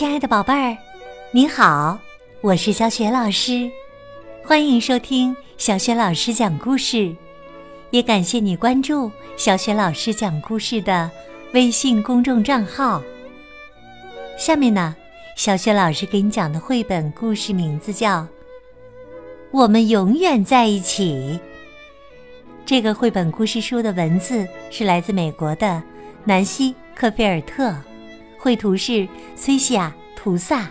亲爱的宝贝儿，你好，我是小雪老师，欢迎收听小雪老师讲故事，也感谢你关注小雪老师讲故事的微信公众账号。下面呢，小雪老师给你讲的绘本故事名字叫《我们永远在一起》。这个绘本故事书的文字是来自美国的南希·科菲尔特。绘图是崔西亚·图萨，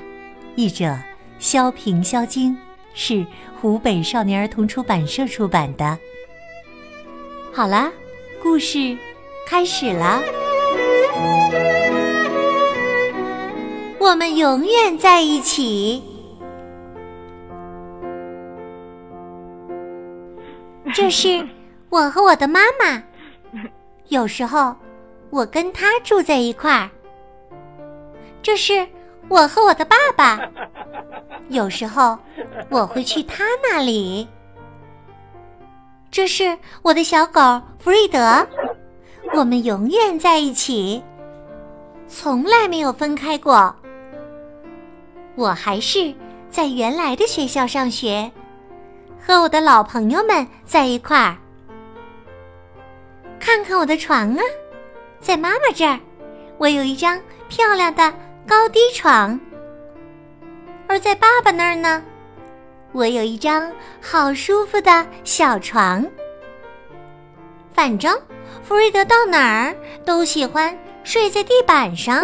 译者肖平、肖晶，是湖北少年儿童出版社出版的。好啦，故事开始了。我们永远在一起。这是我和我的妈妈。有时候，我跟她住在一块儿。这是我和我的爸爸，有时候我会去他那里。这是我的小狗弗瑞德，我们永远在一起，从来没有分开过。我还是在原来的学校上学，和我的老朋友们在一块儿。看看我的床啊，在妈妈这儿，我有一张漂亮的。高低床，而在爸爸那儿呢，我有一张好舒服的小床。反正弗瑞德到哪儿都喜欢睡在地板上。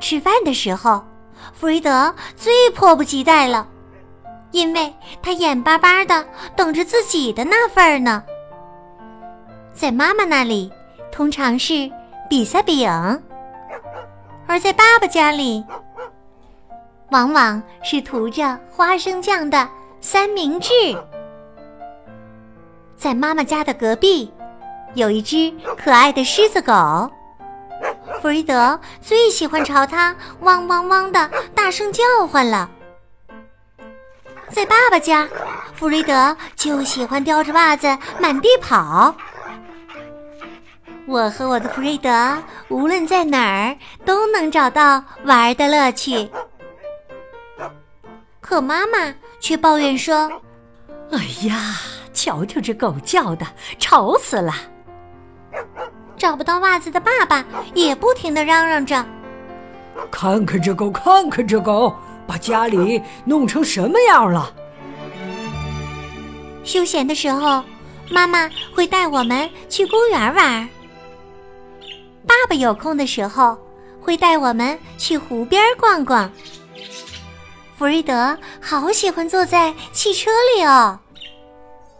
吃饭的时候，弗瑞德最迫不及待了，因为他眼巴巴的等着自己的那份儿呢。在妈妈那里，通常是比萨饼。而在爸爸家里，往往是涂着花生酱的三明治。在妈妈家的隔壁，有一只可爱的狮子狗，弗瑞德最喜欢朝它汪汪汪的大声叫唤了。在爸爸家，弗瑞德就喜欢叼着袜子满地跑。我和我的弗瑞德无论在哪儿都能找到玩的乐趣，可妈妈却抱怨说：“哎呀，瞧瞧这狗叫的，吵死了！”找不到袜子的爸爸也不停的嚷嚷着：“看看这狗，看看这狗，把家里弄成什么样了！”休闲的时候，妈妈会带我们去公园玩。爸爸有空的时候，会带我们去湖边逛逛。弗瑞德好喜欢坐在汽车里哦，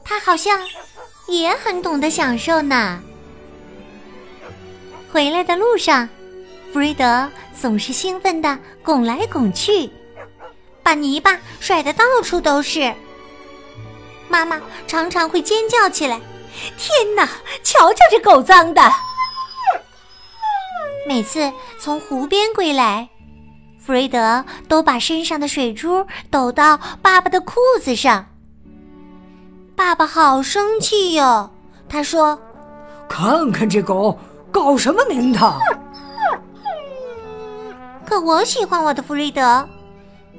他好像也很懂得享受呢。回来的路上，弗瑞德总是兴奋地拱来拱去，把泥巴甩得到处都是。妈妈常常会尖叫起来：“天哪，瞧瞧这狗脏的！”每次从湖边归来，弗瑞德都把身上的水珠抖到爸爸的裤子上。爸爸好生气哟，他说：“看看这狗搞什么名堂！” 可我喜欢我的弗瑞德，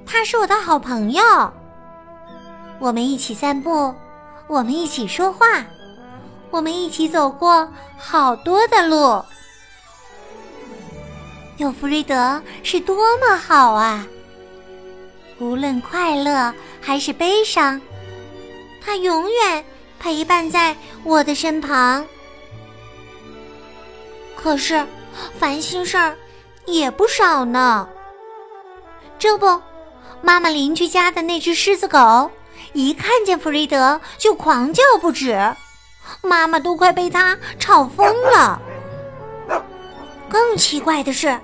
他是我的好朋友。我们一起散步，我们一起说话，我们一起走过好多的路。有弗瑞德是多么好啊！无论快乐还是悲伤，他永远陪伴在我的身旁。可是，烦心事儿也不少呢。这不，妈妈邻居家的那只狮子狗，一看见弗瑞德就狂叫不止，妈妈都快被它吵疯了。更奇怪的是。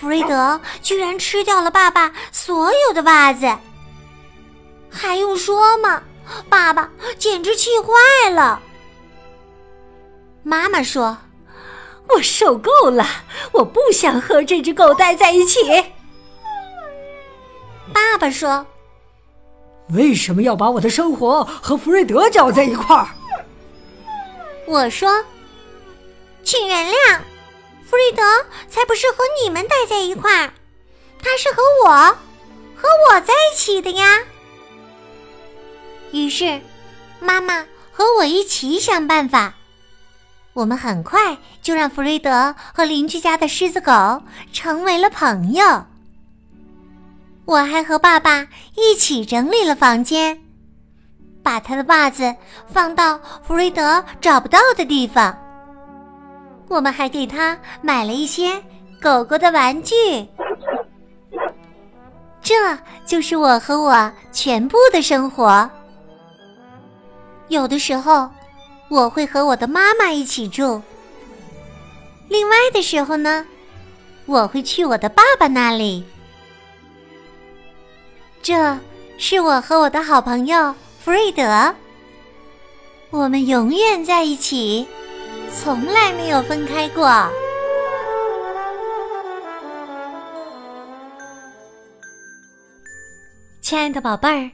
弗瑞德居然吃掉了爸爸所有的袜子，还用说吗？爸爸简直气坏了。妈妈说：“我受够了，我不想和这只狗待在一起。”爸爸说：“为什么要把我的生活和弗瑞德搅在一块儿？”我说：“请原谅。”弗瑞德才不是和你们待在一块儿，他是和我，和我在一起的呀。于是，妈妈和我一起想办法。我们很快就让弗瑞德和邻居家的狮子狗成为了朋友。我还和爸爸一起整理了房间，把他的袜子放到弗瑞德找不到的地方。我们还给他买了一些狗狗的玩具。这就是我和我全部的生活。有的时候，我会和我的妈妈一起住；另外的时候呢，我会去我的爸爸那里。这是我和我的好朋友弗瑞德，我们永远在一起，从来没有分开过。亲爱的宝贝儿，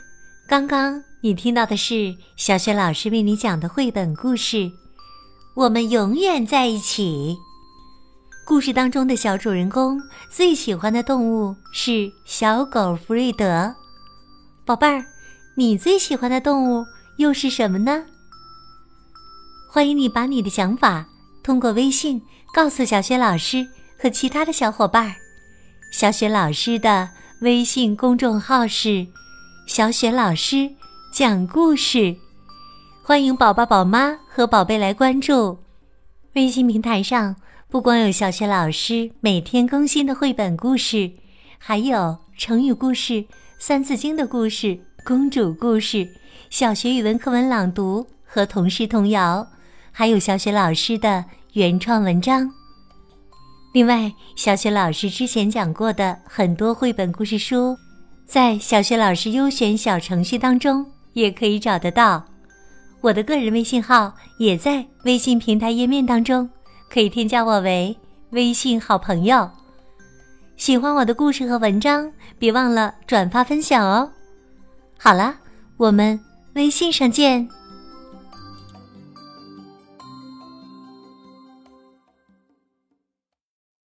刚刚你听到的是小雪老师为你讲的绘本故事《我们永远在一起》。故事当中的小主人公最喜欢的动物是小狗弗瑞德。宝贝儿，你最喜欢的动物又是什么呢？欢迎你把你的想法通过微信告诉小雪老师和其他的小伙伴儿。小雪老师的微信公众号是“小雪老师讲故事”，欢迎宝宝、宝妈和宝贝来关注。微信平台上不光有小雪老师每天更新的绘本故事，还有成语故事、三字经的故事、公主故事、小学语文课文朗读和童诗童谣，还有小雪老师的原创文章。另外，小雪老师之前讲过的很多绘本故事书，在小雪老师优选小程序当中也可以找得到。我的个人微信号也在微信平台页面当中，可以添加我为微信好朋友。喜欢我的故事和文章，别忘了转发分享哦。好了，我们微信上见。